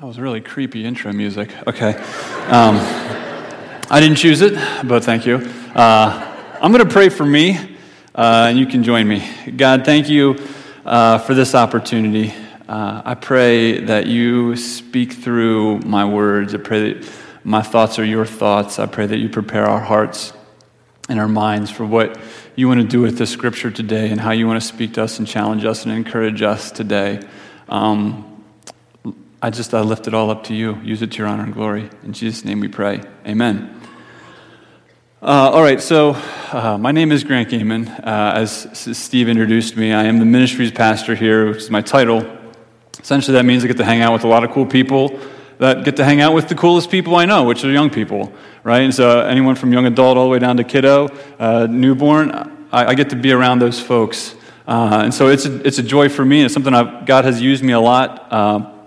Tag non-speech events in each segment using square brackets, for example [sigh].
That was really creepy intro music. Okay. Um, I didn't choose it, but thank you. Uh, I'm going to pray for me, uh, and you can join me. God, thank you uh, for this opportunity. Uh, I pray that you speak through my words. I pray that my thoughts are your thoughts. I pray that you prepare our hearts and our minds for what you want to do with this scripture today and how you want to speak to us and challenge us and encourage us today. Um, I just I lift it all up to you. Use it to your honor and glory. In Jesus' name we pray. Amen. Uh, all right, so uh, my name is Grant Gaiman. Uh, as Steve introduced me, I am the ministries pastor here, which is my title. Essentially, that means I get to hang out with a lot of cool people that get to hang out with the coolest people I know, which are young people, right? And so, anyone from young adult all the way down to kiddo, uh, newborn, I, I, get to be around those folks. Uh, and so, it's a, it's a joy for me. It's something I've, God has used me a lot uh,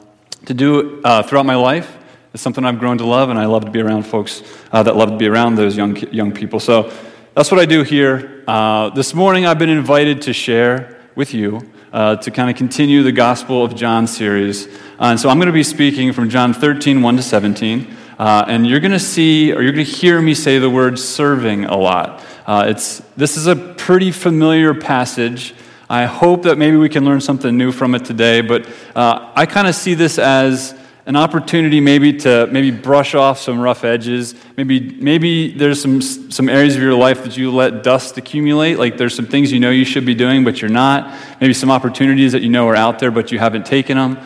to do uh, throughout my life. It's something I've grown to love, and I love to be around folks uh, that love to be around those young, young people. So that's what I do here. Uh, this morning, I've been invited to share with you uh, to kind of continue the Gospel of John series. Uh, and so I'm going to be speaking from John 13, 1 to 17. Uh, and you're going to see, or you're going to hear me say the word serving a lot. It's, this is a pretty familiar passage. I hope that maybe we can learn something new from it today, but uh, I kind of see this as an opportunity maybe to maybe brush off some rough edges. Maybe, maybe there's some, some areas of your life that you let dust accumulate, like there's some things you know you should be doing, but you're not. Maybe some opportunities that you know are out there, but you haven't taken them.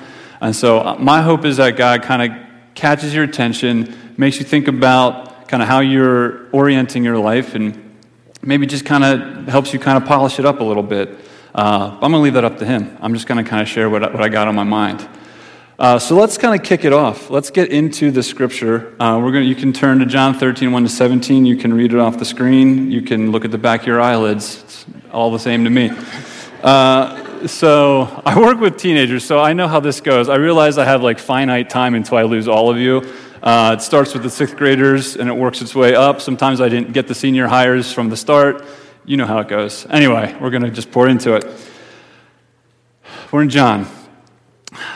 And so uh, my hope is that God kind of catches your attention, makes you think about kind of how you're orienting your life, and maybe just kind of helps you kind of polish it up a little bit. Uh, I'm going to leave that up to him. I'm just going to kind of share what, what I got on my mind. Uh, so let's kind of kick it off. Let's get into the scripture. Uh, we're going you can turn to John 13, 1 to 17. You can read it off the screen. You can look at the back of your eyelids. It's all the same to me. Uh, so I work with teenagers, so I know how this goes. I realize I have like finite time until I lose all of you. Uh, it starts with the sixth graders and it works its way up. Sometimes I didn't get the senior hires from the start. You know how it goes. Anyway, we're going to just pour into it. We're in John.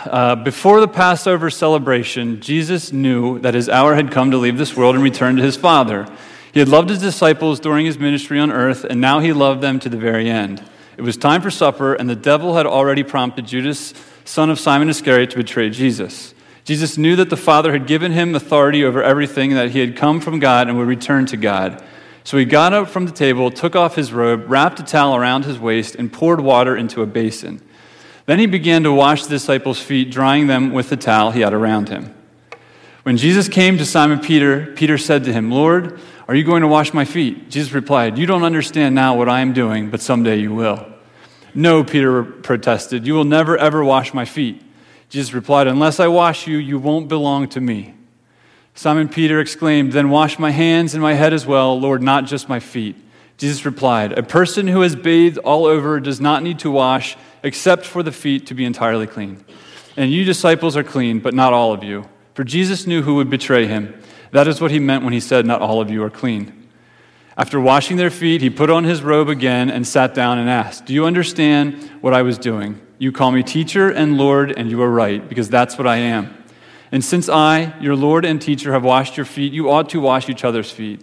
Uh, before the Passover celebration, Jesus knew that his hour had come to leave this world and return to his Father. He had loved his disciples during his ministry on earth, and now he loved them to the very end. It was time for supper, and the devil had already prompted Judas, son of Simon Iscariot, to betray Jesus. Jesus knew that the Father had given him authority over everything, that he had come from God and would return to God. So he got up from the table, took off his robe, wrapped a towel around his waist, and poured water into a basin. Then he began to wash the disciples' feet, drying them with the towel he had around him. When Jesus came to Simon Peter, Peter said to him, Lord, are you going to wash my feet? Jesus replied, You don't understand now what I am doing, but someday you will. No, Peter protested, You will never ever wash my feet. Jesus replied, Unless I wash you, you won't belong to me. Simon Peter exclaimed, Then wash my hands and my head as well, Lord, not just my feet. Jesus replied, A person who has bathed all over does not need to wash except for the feet to be entirely clean. And you disciples are clean, but not all of you. For Jesus knew who would betray him. That is what he meant when he said, Not all of you are clean. After washing their feet, he put on his robe again and sat down and asked, Do you understand what I was doing? You call me teacher and Lord, and you are right, because that's what I am. And since I, your Lord and teacher, have washed your feet, you ought to wash each other's feet.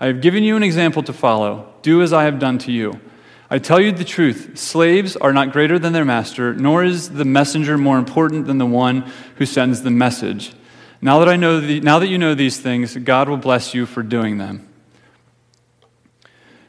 I have given you an example to follow. Do as I have done to you. I tell you the truth slaves are not greater than their master, nor is the messenger more important than the one who sends the message. Now that, I know the, now that you know these things, God will bless you for doing them.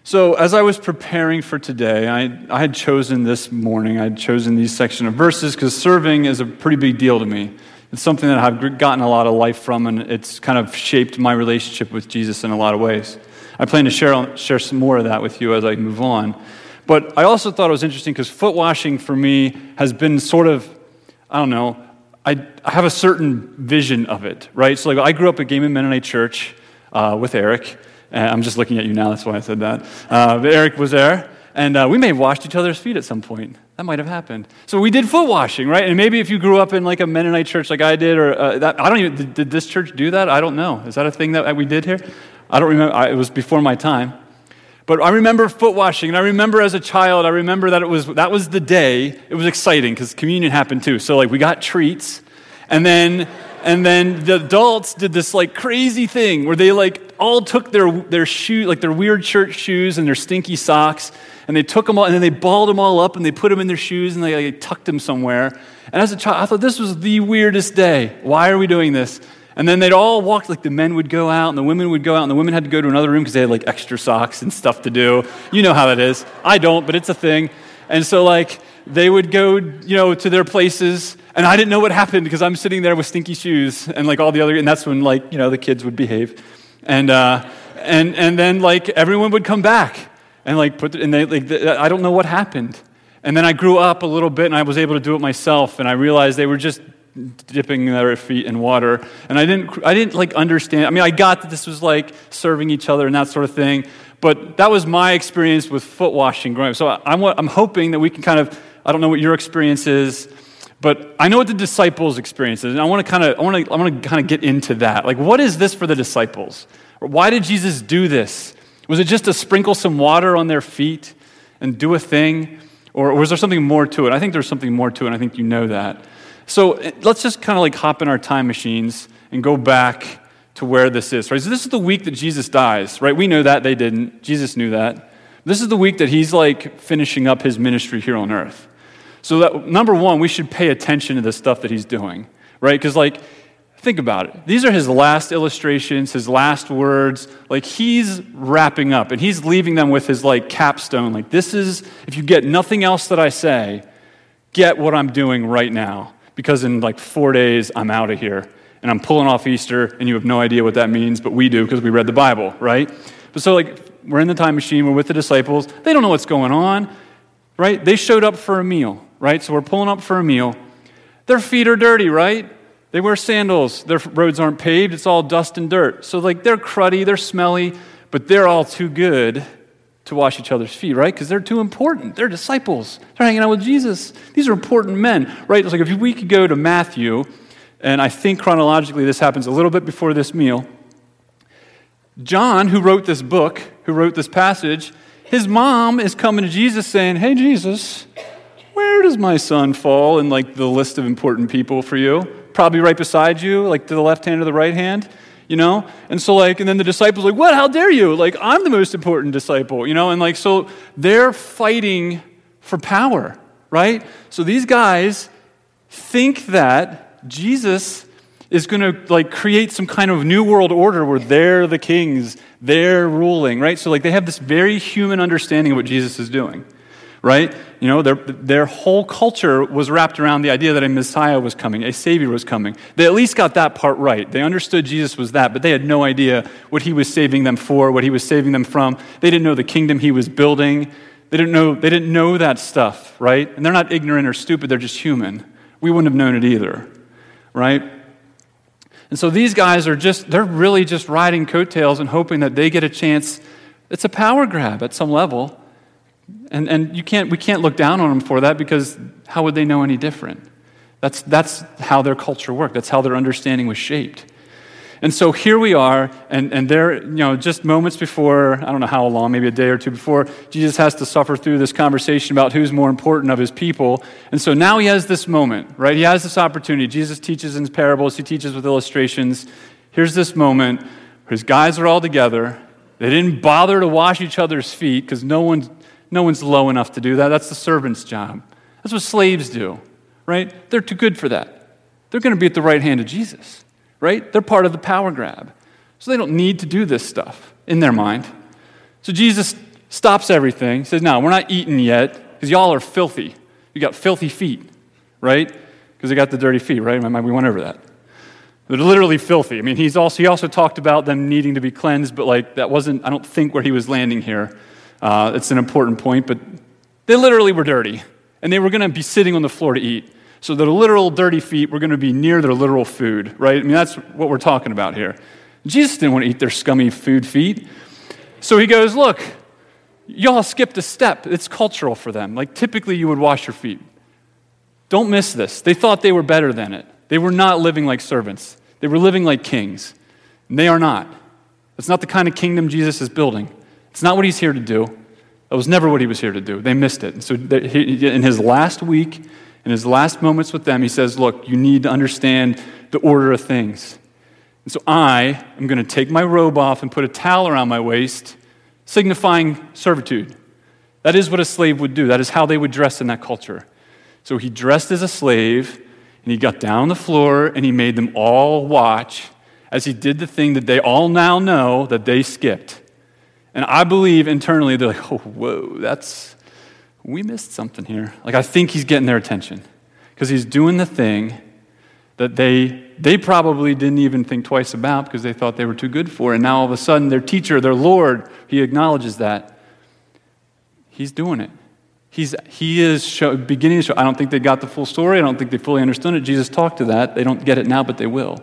So, as I was preparing for today, I, I had chosen this morning, I had chosen these section of verses because serving is a pretty big deal to me. It's something that I've gotten a lot of life from, and it's kind of shaped my relationship with Jesus in a lot of ways. I plan to share, share some more of that with you as I move on. But I also thought it was interesting because foot washing for me has been sort of, I don't know, I, I have a certain vision of it, right? So, like, I grew up at Gehman Mennonite Church uh, with Eric. And I'm just looking at you now, that's why I said that. Uh, Eric was there, and uh, we may have washed each other's feet at some point. That might have happened. So we did foot washing, right? And maybe if you grew up in like a Mennonite church like I did, or uh, that, I don't even, did, did, this church do that? I don't know. Is that a thing that we did here? I don't remember. I, it was before my time. But I remember foot washing, and I remember as a child, I remember that it was, that was the day. It was exciting because communion happened too. So like we got treats, and then And then the adults did this like crazy thing where they like all took their, their shoe, like their weird church shoes and their stinky socks, and they took them all, and then they balled them all up and they put them in their shoes and they like, tucked them somewhere. And as a child, I thought this was the weirdest day. Why are we doing this? And then they'd all walk, like the men would go out and the women would go out, and the women had to go to another room because they had like extra socks and stuff to do. You know how that is. I don't, but it's a thing. And so, like, they would go, you know, to their places, and I didn't know what happened because I'm sitting there with stinky shoes and like all the other, and that's when like, you know, the kids would behave. And, uh, and, and then like everyone would come back and like put, and they, like, I don't know what happened. And then I grew up a little bit and I was able to do it myself, and I realized they were just dipping their feet in water. And I didn't, I didn't like understand. I mean, I got that this was like serving each other and that sort of thing, but that was my experience with foot washing growing up. So I'm, I'm hoping that we can kind of, I don't know what your experience is, but I know what the disciples' experienced, and I want to kind of, I want to, I want to kind of get into that. Like, what is this for the disciples? Why did Jesus do this? Was it just to sprinkle some water on their feet and do a thing? Or was there something more to it? I think there's something more to it, and I think you know that. So eh, let's just kind of like hop in our time machines and go back to where this is, right? So this is the week that Jesus dies, right? We know that, they didn't. Jesus knew that. This is the week that he's like finishing up his ministry here on earth. So that number one, we should pay attention to the stuff that he's doing, right? Because like think about it. These are his last illustrations, his last words. Like he's wrapping up and he's leaving them with his like capstone. Like this is if you get nothing else that I say, get what I'm doing right now because in like four days, I'm out of here. And I'm pulling off Easter, and you have no idea what that means, but we do because we read the Bible, right? But so, like, we're in the time machine, we're with the disciples. They don't know what's going on, right? They showed up for a meal, right? So we're pulling up for a meal. Their feet are dirty, right? They wear sandals. Their roads aren't paved. It's all dust and dirt. So, like, they're cruddy, they're smelly, but they're all too good to wash each other's feet, right? Because they're too important. They're disciples. They're hanging out with Jesus. These are important men, right? It's like if we could go to Matthew, and I think chronologically this happens a little bit before this meal. John, who wrote this book, who wrote this passage, his mom is coming to Jesus saying, Hey, Jesus, where does my son fall in like the list of important people for you? Probably right beside you, like to the left hand or the right hand you know? And so, like, and then the disciples, like, what? How dare you? Like, I'm the most important disciple, you know? And, like, so they're fighting for power, right? So these guys think that Jesus is going to, like, create some kind of new world order where they're the kings, they're ruling, right? So, like, they have this very human understanding of what Jesus is doing right? You know, their, their whole culture was wrapped around the idea that a Messiah was coming, a Savior was coming. They at least got that part right. They understood Jesus was that, but they had no idea what he was saving them for, what he was saving them from. They didn't know the kingdom he was building. They didn't know, they didn't know that stuff, right? And they're not ignorant or stupid, they're just human. We wouldn't have known it either, right? And so these guys are just, they're really just riding coattails and hoping that they get a chance. It's a power grab at some level and, and you can't, we can't look down on them for that because how would they know any different? That's, that's how their culture worked. That's how their understanding was shaped. And so here we are, and, and there, you know, just moments before, I don't know how long, maybe a day or two before, Jesus has to suffer through this conversation about who's more important of his people. And so now he has this moment, right? He has this opportunity. Jesus teaches in parables, he teaches with illustrations. Here's this moment where his guys are all together. They didn't bother to wash each other's feet because no one's no one's low enough to do that. That's the servant's job. That's what slaves do, right? They're too good for that. They're going to be at the right hand of Jesus, right? They're part of the power grab. So they don't need to do this stuff in their mind. So Jesus stops everything, says, No, we're not eating yet because y'all are filthy. You got filthy feet, right? Because they got the dirty feet, right? We went over that. They're literally filthy. I mean, he's also, he also talked about them needing to be cleansed, but like that wasn't, I don't think, where he was landing here. Uh, it's an important point, but they literally were dirty, and they were going to be sitting on the floor to eat. So their literal dirty feet were going to be near their literal food, right? I mean, that's what we're talking about here. Jesus didn't want to eat their scummy food feet. So he goes, Look, y'all skipped a step. It's cultural for them. Like, typically, you would wash your feet. Don't miss this. They thought they were better than it. They were not living like servants, they were living like kings. And they are not. That's not the kind of kingdom Jesus is building. It's not what he's here to do. That was never what he was here to do. They missed it. So, in his last week, in his last moments with them, he says, Look, you need to understand the order of things. And so I am going to take my robe off and put a towel around my waist, signifying servitude. That is what a slave would do. That is how they would dress in that culture. So he dressed as a slave, and he got down on the floor, and he made them all watch as he did the thing that they all now know that they skipped. And I believe internally they're like, oh, whoa, that's, we missed something here. Like, I think he's getting their attention because he's doing the thing that they, they probably didn't even think twice about because they thought they were too good for. And now all of a sudden, their teacher, their Lord, he acknowledges that. He's doing it. He's, he is show, beginning to show. I don't think they got the full story. I don't think they fully understood it. Jesus talked to that. They don't get it now, but they will.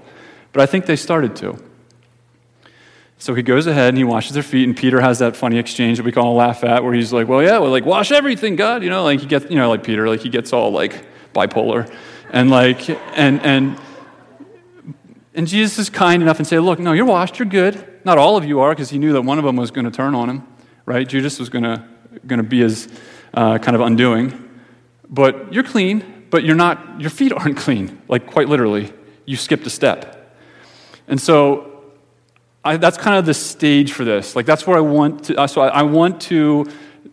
But I think they started to. So he goes ahead and he washes their feet, and Peter has that funny exchange that we call a laugh at, where he's like, "Well, yeah, well, like wash everything, God," you know, like he gets, you know, like Peter, like he gets all like bipolar, and like, and and and Jesus is kind enough and say, "Look, no, you're washed, you're good. Not all of you are, because he knew that one of them was going to turn on him, right? Judas was going to going to be his uh, kind of undoing, but you're clean, but you're not. Your feet aren't clean, like quite literally. You skipped a step, and so." I, that's kind of the stage for this. Like that's where I want to. Uh, so I, I want to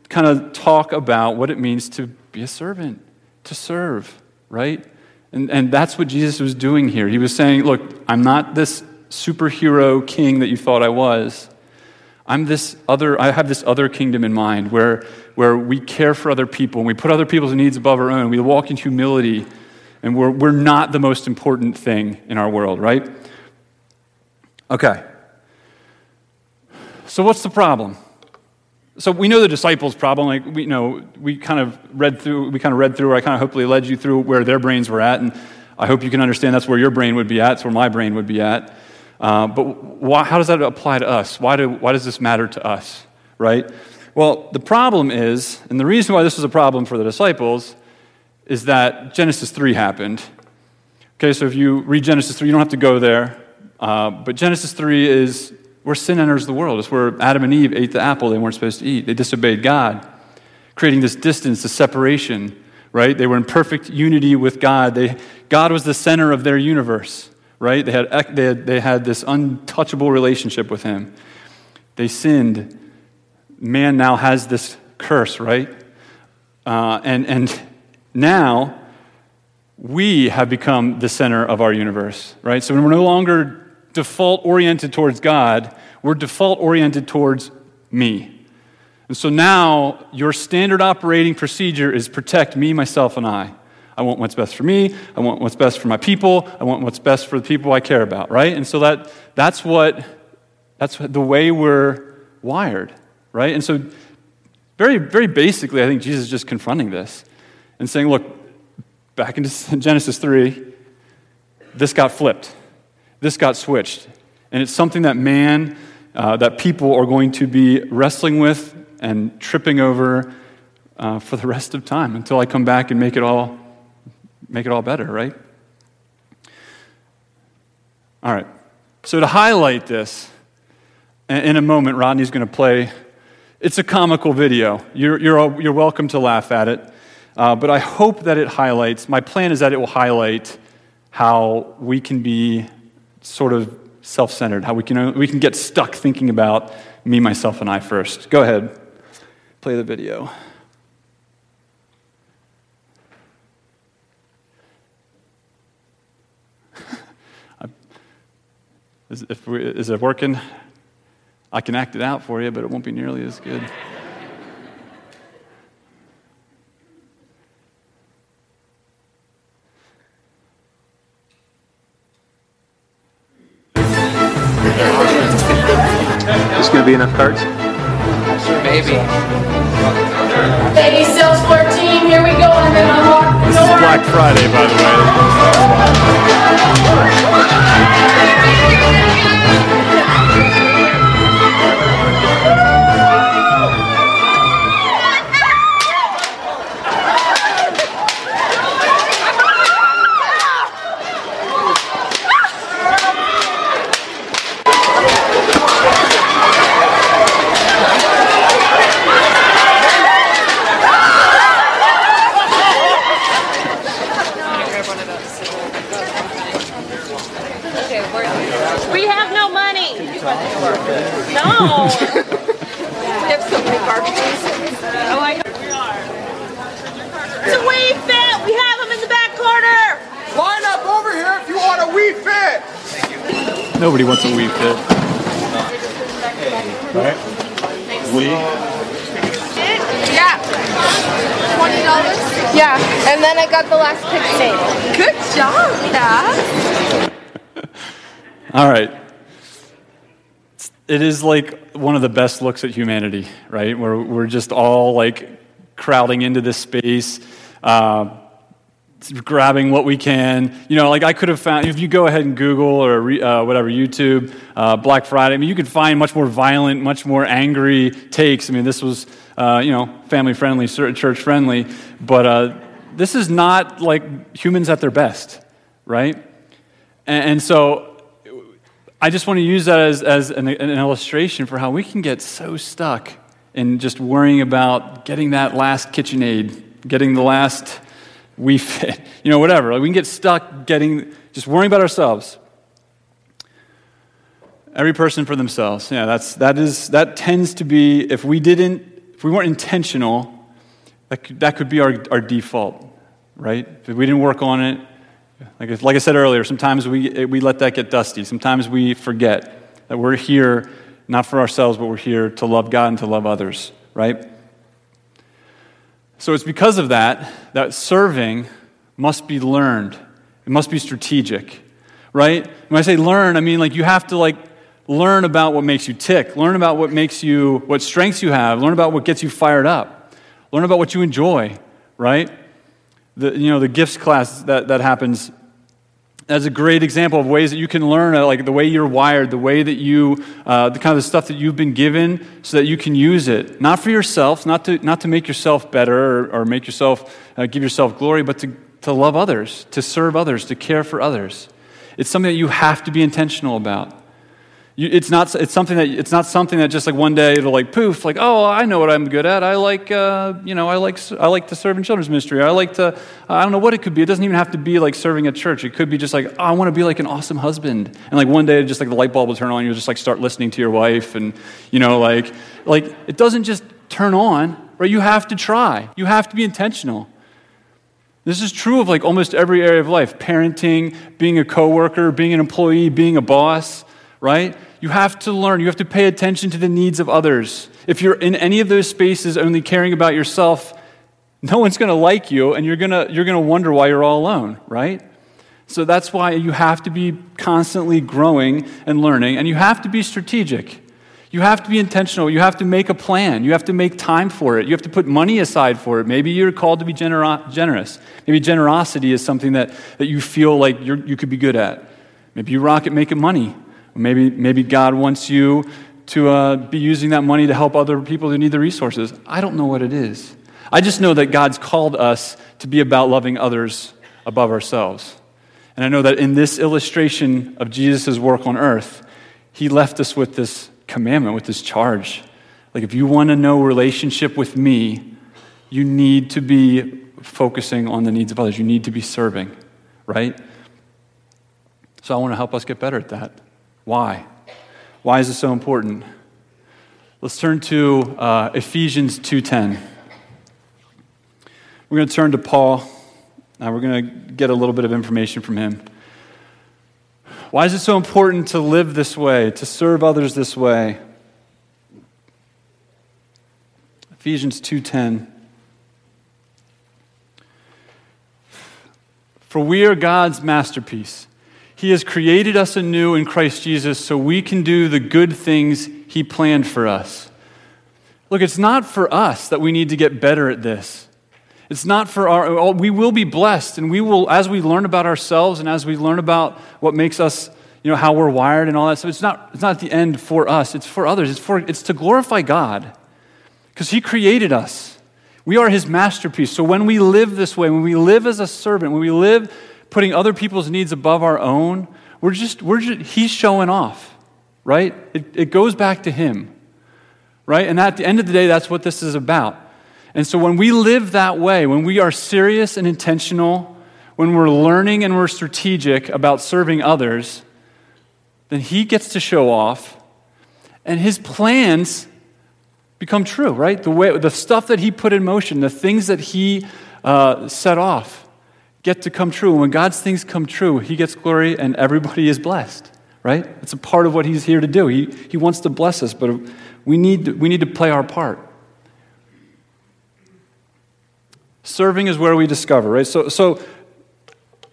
kind of talk about what it means to be a servant, to serve, right? And, and that's what Jesus was doing here. He was saying, Look, I'm not this superhero king that you thought I was. I'm this other, I have this other kingdom in mind where, where we care for other people and we put other people's needs above our own. We walk in humility and we're, we're not the most important thing in our world, right? Okay. So, what's the problem? So we know the disciples' problem. Like we you know, we kind of read through. We kind of read through. Or I kind of hopefully led you through where their brains were at, and I hope you can understand that's where your brain would be at. It's where my brain would be at. Uh, but why, how does that apply to us? Why, do, why does this matter to us? Right? Well, the problem is, and the reason why this was a problem for the disciples, is that Genesis three happened. Okay, so if you read Genesis three, you don't have to go there. Uh, but Genesis 3 is where sin enters the world. It's where Adam and Eve ate the apple they weren't supposed to eat. They disobeyed God, creating this distance, this separation, right? They were in perfect unity with God. They, God was the center of their universe, right? They had, they, had, they had this untouchable relationship with Him. They sinned. Man now has this curse, right? Uh, and, and now we have become the center of our universe, right? So we're no longer default oriented towards God, we're default oriented towards me. And so now your standard operating procedure is protect me, myself, and I. I want what's best for me. I want what's best for my people. I want what's best for the people I care about, right? And so that, that's what, that's the way we're wired, right? And so very, very basically, I think Jesus is just confronting this and saying, look, back into [laughs] Genesis 3, this got flipped this got switched. And it's something that man, uh, that people are going to be wrestling with and tripping over uh, for the [laughs] rest of time until I come back and make it all, make it all better, right? All right. So to highlight this, in a moment, Rodney's going to play. It's a comical video. You're, you're, you're welcome to laugh at it. Uh, but I hope that it highlights, my plan is that it will highlight how we can be sort of self centered, how we can, we can get stuck thinking about me, myself, and I first. Go ahead, play the video. [laughs] is, if we, is it working? I can act it out for you, but it won't be nearly as good. Be enough cards? Maybe. Baby Sales 14, here we go, and then unlock the This is Black Friday, by the way. Nobody wants a Wii Fit. Right? We. Yeah. Twenty dollars. Yeah, and then I got the last pick made. Good job, Cass. [laughs] All right. It is like one of the best looks at humanity, right? Where we're just all like crowding into this space, uh, grabbing what we can. You know, like I could have found, if you go ahead and Google or uh, whatever, YouTube, uh, Black Friday, I mean, you could find much more violent, much more angry takes. I mean, this was, uh, you know, family friendly, church friendly, but uh, this is not like humans at their best, right? And, and so I just want to use that as, as an, an, illustration for how we can get so stuck in just worrying about getting that last KitchenAid, getting the last Wii Fit, [laughs] you know, whatever. Like we can get stuck getting, just worrying about ourselves. Every person for themselves. Yeah, that's, that, is, that tends to be, if we didn't, if we weren't intentional, that could, that could be our, our default, right? If we didn't work on it, like, like I said earlier, sometimes we, we let that get dusty. Sometimes we forget that we're here not for ourselves, but we're here to love God and to love others, right? So it's because of that that serving must be learned. It must be strategic, right? When I say learn, I mean like you have to like learn about what makes you tick, learn about what makes you, what strengths you have, learn about what gets you fired up, learn about what you enjoy, right? the, you know, the gifts class that, that happens as a great example of ways that you can learn, uh, like the way you're wired, the way that you, uh, the kind of stuff that you've been given so that you can use it. Not for yourself, not to, not to make yourself better or, or make yourself, uh, give yourself glory, but to, to love others, to serve others, to care for others. It's something that you have to be intentional about. You, it's, not, it's, something that, it's not something that just like one day it'll like poof, like, oh, I know what I'm good at. I like, uh, you know, I like, I like to serve in children's ministry. I like to, I don't know what it could be. It doesn't even have to be like serving at church. It could be just like, oh, I want to be like an awesome husband. And like one day just like the light bulb will turn on. You'll just like start listening to your wife. And, you know, like, like it doesn't just turn on, right? You have to try. You have to be intentional. This is true of like almost every area of life parenting, being a coworker, being an employee, being a boss right? You have to learn. You have to pay attention to the needs of others. If you're in any of those spaces only caring about yourself, no one's going to like you, and you're going to you're going to wonder why you're all alone, right? So that's why you have to be constantly growing and learning, and you have to be strategic. You have to be intentional. You have to make a plan. You have to make time for it. You have to put money aside for it. Maybe you're called to be gener- generous. Maybe generosity is something that, that you feel like you could be good at. Maybe you rock at making money. Maybe, maybe God wants you to uh, be using that money to help other people who need the resources. I don't know what it is. I just know that God's called us to be about loving others above ourselves. And I know that in this illustration of Jesus' work on earth, he left us with this commandment, with this charge. Like, if you want to know relationship with me, you need to be focusing on the needs of others. You need to be serving, right? So I want to help us get better at that. Why? Why is it so important? Let's turn to uh, Ephesians 2:10. We're going to turn to Paul. Now we're going to get a little bit of information from him. Why is it so important to live this way, to serve others this way? Ephesians 2:10 For we are God's masterpiece. He has created us anew in Christ Jesus so we can do the good things He planned for us. Look, it's not for us that we need to get better at this. It's not for our, oh, we will be blessed, and we will, as we learn about ourselves and as we learn about what makes us, you know, how we're wired and all that stuff, it's not, it's not the end for us, it's for others. It's, for, it's to glorify God because He created us. We are His masterpiece. So when we live this way, when we live as a servant, when we live putting other people's needs above our own, we're just, we're just he's showing off, right? It, it goes back to him, right? And at the end of the day, that's what this is about. And so when we live that way, when we are serious and intentional, when we're learning and we're strategic about serving others, then he gets to show off And his plans become true, right? The, way, the stuff that he put in motion, the things that he uh, set off, get to come true. And when God's things come true, he gets glory and everybody is blessed, right? It's a part of what he's here to do. He, he wants to bless us, but we need, we need to play our part. Serving is where we discover, right? So, so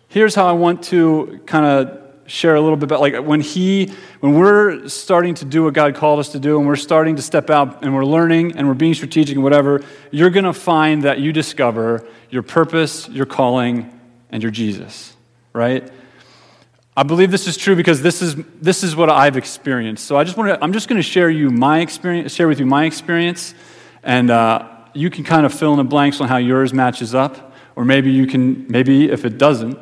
here's how I want to kind of share a little bit about like when he when we're starting to do what god called us to do and we're starting to step out and we're learning and we're being strategic and whatever you're going to find that you discover your purpose your calling and your jesus right i believe this is true because this is this is what i've experienced so i just want to i'm just going to share you my experience share with you my experience and uh, you can kind of fill in the blanks on how yours matches up or maybe you can maybe if it doesn't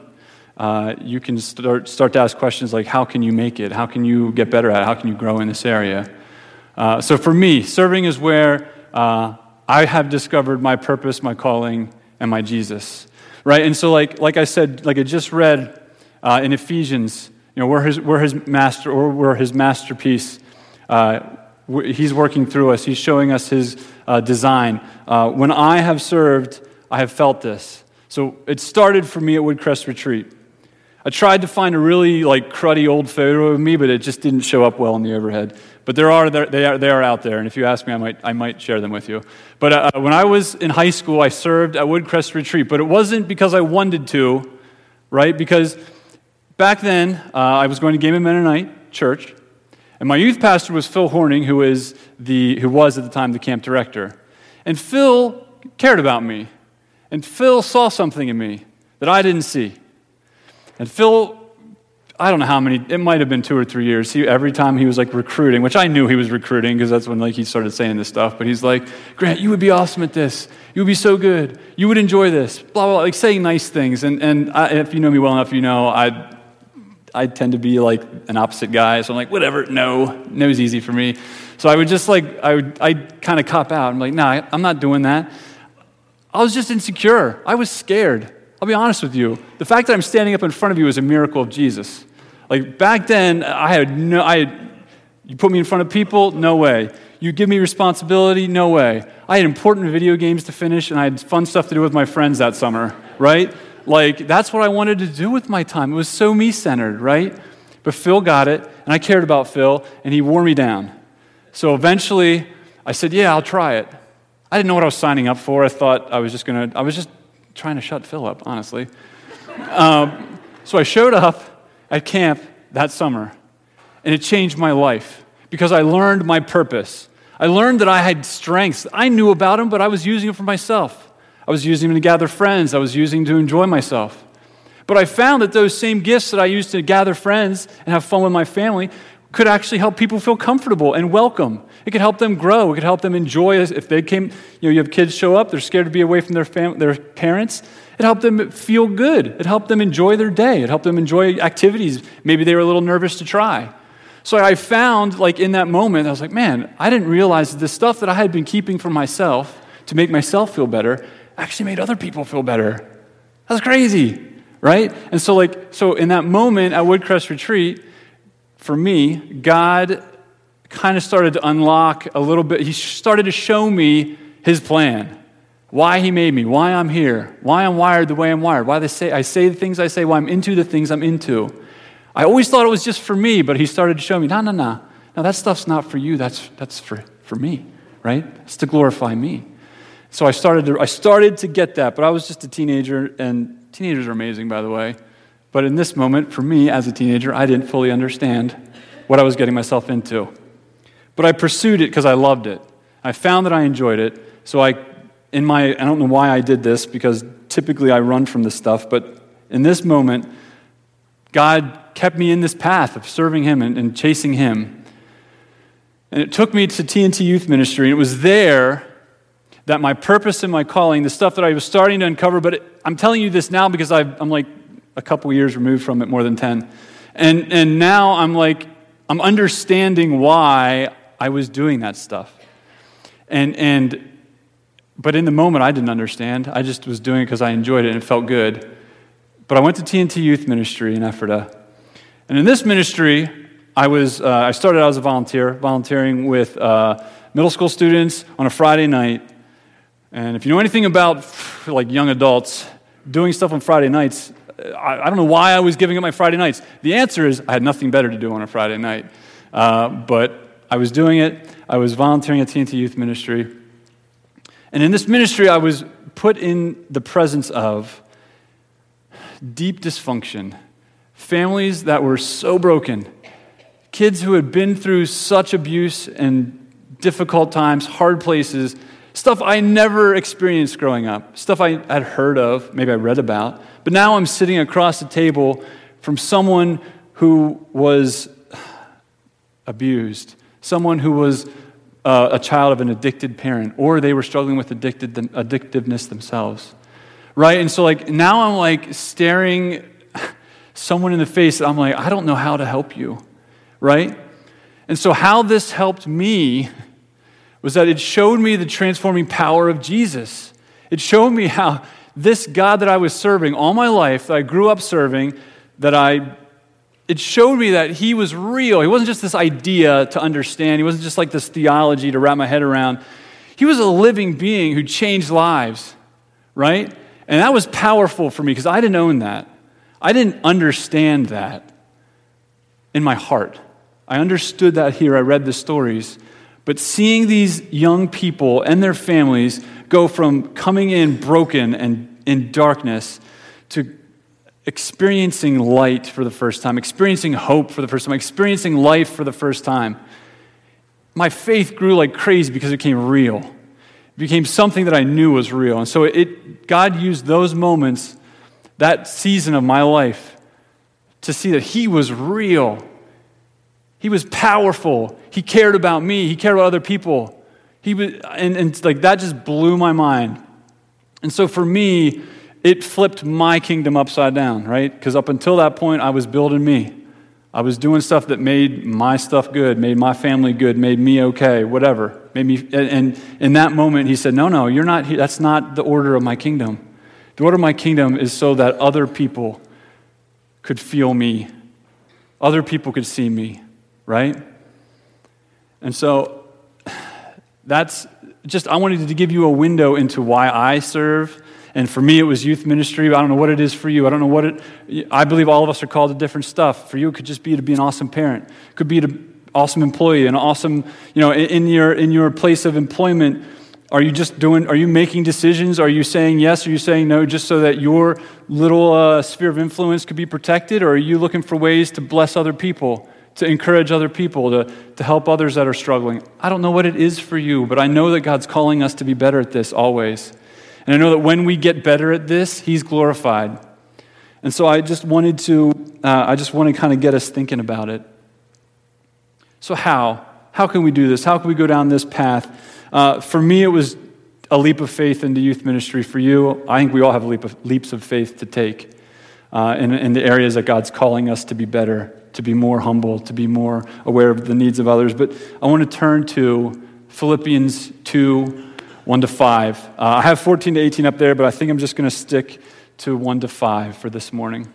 uh, you can start, start to ask questions like how can you make it? How can you get better at it? How can you grow in this area? Uh, so for me, serving is where uh, I have discovered my purpose, my calling, and my Jesus. Right? And so, like, like I said, like I just read uh, in Ephesians, you know, we're his, we're his master, or we're his masterpiece. Uh, he's working through us. He's showing us his uh, design. when I have served, I have felt this. So it started for me at Woodcrest Retreat. I tried to find a really like cruddy old photo of me, but it just didn't show up well in the overhead. But there are, they, are, they are out there, and if you ask me, I might, I might share them with you. But uh, when I was in high school, I served at Woodcrest Retreat, but it wasn't because I wanted to, right? Because back then, uh, I was going to Gehman Mennonite Church, and my youth pastor was Phil Horning, who, is the, who was at the time the camp director. And Phil cared about me, and Phil saw something in me that I didn't see. And Phil, I don't know how many, it might have been two or three years. He, every time he was like recruiting, which I knew he was recruiting because that's when like he started saying this stuff, but he's like, Grant, you would be awesome at this. You would be so good. You would enjoy this. Blah, blah, blah. Like saying nice things. And, and I, if you know me well enough, you know I, I tend to be like an opposite guy. So I'm like, whatever, no. No is easy for me. So I would just like, I would, I'd kind of cop out. I'm like, nah, I'm not doing that. I was just insecure. I was scared. I'll be honest with you. The fact that I'm standing up in front of you is a miracle of Jesus. Like back then, I had no, I had, you put me in front of people, no way. You give me responsibility, no way. I had important video games to finish and I had fun stuff to do with my friends that summer, right? Like that's what I wanted to do with my time. It was so me centered, right? But Phil got it, and I cared about Phil, and he wore me down. So eventually, I said, Yeah, I'll try it. I didn't know what I was signing up for. I thought I was just going to, I was just trying to shut Phil up, honestly. Um, so I showed up at camp that summer, and it changed my life because I learned my purpose. I learned that I had strengths. I knew about them, but I was using them for myself. I was using them to gather friends, I was using them to enjoy myself. But I found that those same gifts that I used to gather friends and have fun with my family could actually help people feel comfortable and welcome. It could help them grow. It could help them enjoy. If they came, you know, you have kids show up, they're scared to be away from their, fam- their parents. It helped them feel good. It helped them enjoy their day. It helped them enjoy activities maybe they were a little nervous to try. So I found, like, in that moment, I was like, man, I didn't realize the stuff that I had been keeping for myself to make myself feel better actually made other people feel better. That's crazy, right? And so, like, so in that moment at Woodcrest Retreat, for me, God kind of started to unlock a little bit. He started to show me his plan, why he made me, why I'm here, why I'm wired the way I'm wired, why they say, I say the things I say, why I'm into the things I'm into. I always thought it was just for me, but he started to show me, no, no, no. No, that stuff's not for you. That's, that's for, for me, right? It's to glorify me. So I started, to, I started to get that, but I was just a teenager, and teenagers are amazing, by the way. But in this moment, for me as a teenager, I didn't fully understand what I was getting myself into. But I pursued it because I loved it. I found that I enjoyed it. So I, in my, I don't know why I did this because typically I run from this stuff, but in this moment, God kept me in this path of serving Him and, and chasing Him. And it took me to TNT Youth Ministry, and it was there that my purpose and my calling, the stuff that I was starting to uncover, but it, I'm telling you this now because i am like a couple years removed from it, more than 10. And, and now I'm like, I'm understanding why I was doing that stuff. And, and, but in the moment, I didn't understand. I just was doing it because I enjoyed it and it felt good. But I went to TNT Youth Ministry in Ephrata. And in this ministry, I, was, uh, I started out as a volunteer, volunteering with uh, middle school students on a Friday night. And if you know anything about like young adults, doing stuff on Friday nights, I, I don't know why I was giving up my Friday nights. The answer is I had nothing better to do on a Friday night. Uh, but I was doing it. I was volunteering at TNT Youth Ministry. And in this ministry, I was put in the presence of deep dysfunction, families that were so broken, kids who had been through such abuse and difficult times, hard places, stuff I never experienced growing up, stuff I had heard of, maybe I read about. But now I'm sitting across the table from someone who was [sighs] abused, someone who was uh, a child of an addicted parent, or they were struggling with addicted, addictiveness themselves. Right? And so, like, now I'm like staring [sighs] someone in the face, I'm like, I don't know how to help you. Right? And so, how this helped me was that it showed me the transforming power of Jesus. It showed me how this God that I was serving all my life, that I grew up serving, that I it showed me that he was real. He wasn't just this idea to understand, he wasn't just like this theology to wrap my head around. He was a living being who changed lives, right? And that was powerful for me because I didn't own that. I didn't understand that in my heart. I understood that here. I read the stories. But seeing these young people and their families go from coming in broken and in darkness to experiencing light for the first time, experiencing hope for the first time, experiencing life for the first time, my faith grew like crazy because it became real. It became something that I knew was real. And so it, God used those moments, that season of my life, to see that He was real. He was powerful. He cared about me. He cared about other people. He was, and, and like that just blew my mind. And so for me, it flipped my kingdom upside down, right? Because up until that point, I was building me. I was doing stuff that made my stuff good, made my family good, made me okay, whatever. Made me, and in that moment, he said, No, no, you're not. That's not the order of my kingdom. The order of my kingdom is so that other people could feel me, other people could see me, right? And so that's just, I wanted to give you a window into why I serve and for me, it was youth ministry. I don't know what it is for you. I don't know what it, I believe all of us are called to different stuff. For you, it could just be to be an awesome parent. It could be an awesome employee, an awesome, you know, in your, in your place of employment, are you just doing, are you making decisions? Are you saying yes? Are you saying no just so that your little uh, sphere of influence could be protected? Or are you looking for ways to bless other people, to encourage other people, to, to help others that are struggling? I don't know what it is for you, but I know that God's calling us to be better at this always. And I know that when we get better at this, He's glorified. And so I just wanted to, uh, I just want to kind of get us thinking about it. So, how? How can we do this? How can we go down this path? Uh, for me, it was a leap of faith into youth ministry. For you, I think we all have leap of, leaps of faith to take uh, in, in the areas that God's calling us to be better, to be more humble, to be more aware of the needs of others. But I want to turn to Philippians 2 1 to 5. Uh, I have 14 to 18 up there, but I think I'm just going to stick to 1 to 5 for this morning.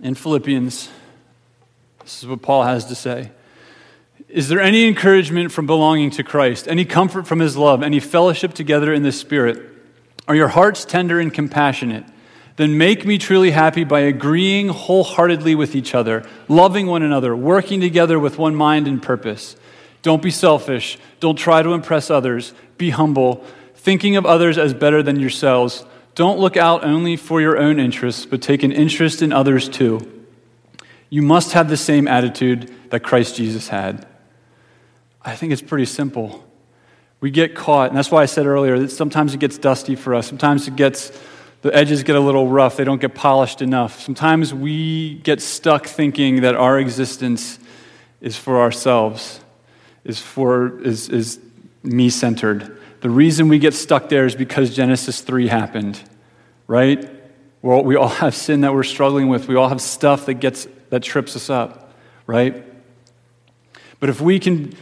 In Philippians, this is what Paul has to say. Is there any encouragement from belonging to Christ, any comfort from his love, any fellowship together in the Spirit? Are your hearts tender and compassionate? Then make me truly happy by agreeing wholeheartedly with each other, loving one another, working together with one mind and purpose. Don't be selfish. Don't try to impress others. Be humble, thinking of others as better than yourselves. Don't look out only for your own interests, but take an interest in others too. You must have the same attitude that Christ Jesus had. I think it's pretty simple. We get caught, and that's why I said earlier that sometimes it gets dusty for us. Sometimes it gets, the edges get a little rough, they don't get polished enough. Sometimes we get stuck thinking that our existence is for ourselves, is, for, is, is me centered. The reason we get stuck there is because Genesis 3 happened, right? Well, we all [laughs] have sin that we're struggling with. We all have stuff that gets that trips us up, right? But if we can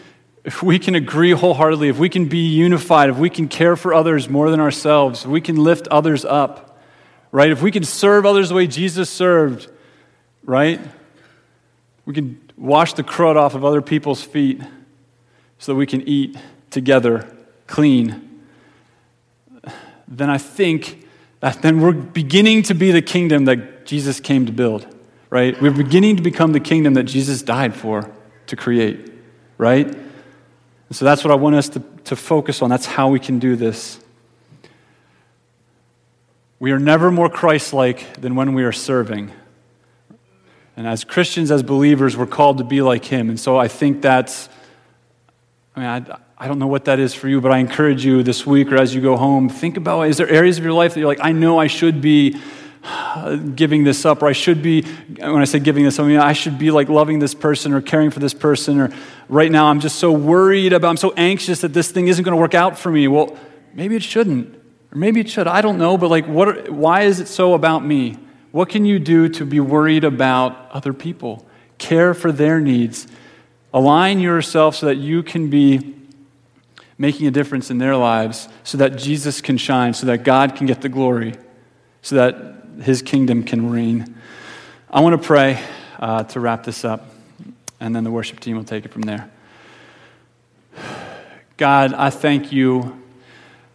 if we can agree wholeheartedly, if we can be unified, if we can care for others more than ourselves, if we can lift others up, right? If we can serve others the way Jesus served, right? We can wash the crud off of other people's feet so that we can eat together clean. Then I think that then we're beginning to be the kingdom that Jesus came to build, right? We're beginning to become the kingdom that Jesus died for to create, right? And so that's what I want us to, to focus on. That's how we can do this. We are never more Christ like than when we are serving. And as Christians, as believers, we're called to be like Him. And so I think that's, I mean, I, I don't know what that is for you, but I encourage you this week or as you go home, think about is there areas of your life that you're like, I know I should be [sighs] giving this up, or I should be, when I say giving this, I mean, I should be like loving this person or caring for this person, or right now I'm just so worried about, I'm so anxious that this thing isn't going to work out for me. Well, maybe it shouldn't, or maybe it should. I don't know, but like, what, why is it so about me? What can you do to be worried about other people? Care for their needs. Align yourself so that you can be making a difference in their lives, so that Jesus can shine, so that God can get the glory, so that his kingdom can reign. I want to pray uh, to wrap this up, and then the worship team will take it from there. God, I thank you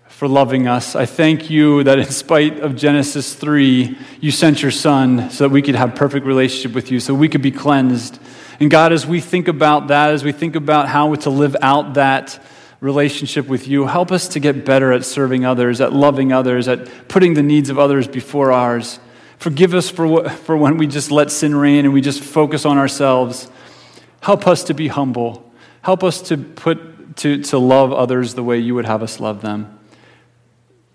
for loving us. I thank you that in spite of Genesis 3, you sent your son so that we could have perfect relationship with you, so we could be cleansed. And God, as we think about that, as we think about how to live out that relationship with you. Help us to get better at serving others, at loving others, at putting the needs of others before ours. Forgive us for, what, for when we just let sin reign and we just focus on ourselves. Help us to be humble. Help us to, put, to, to love others the way you would have us love them.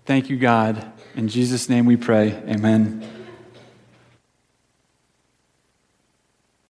Thank you, God. In Jesus' name we pray. Amen.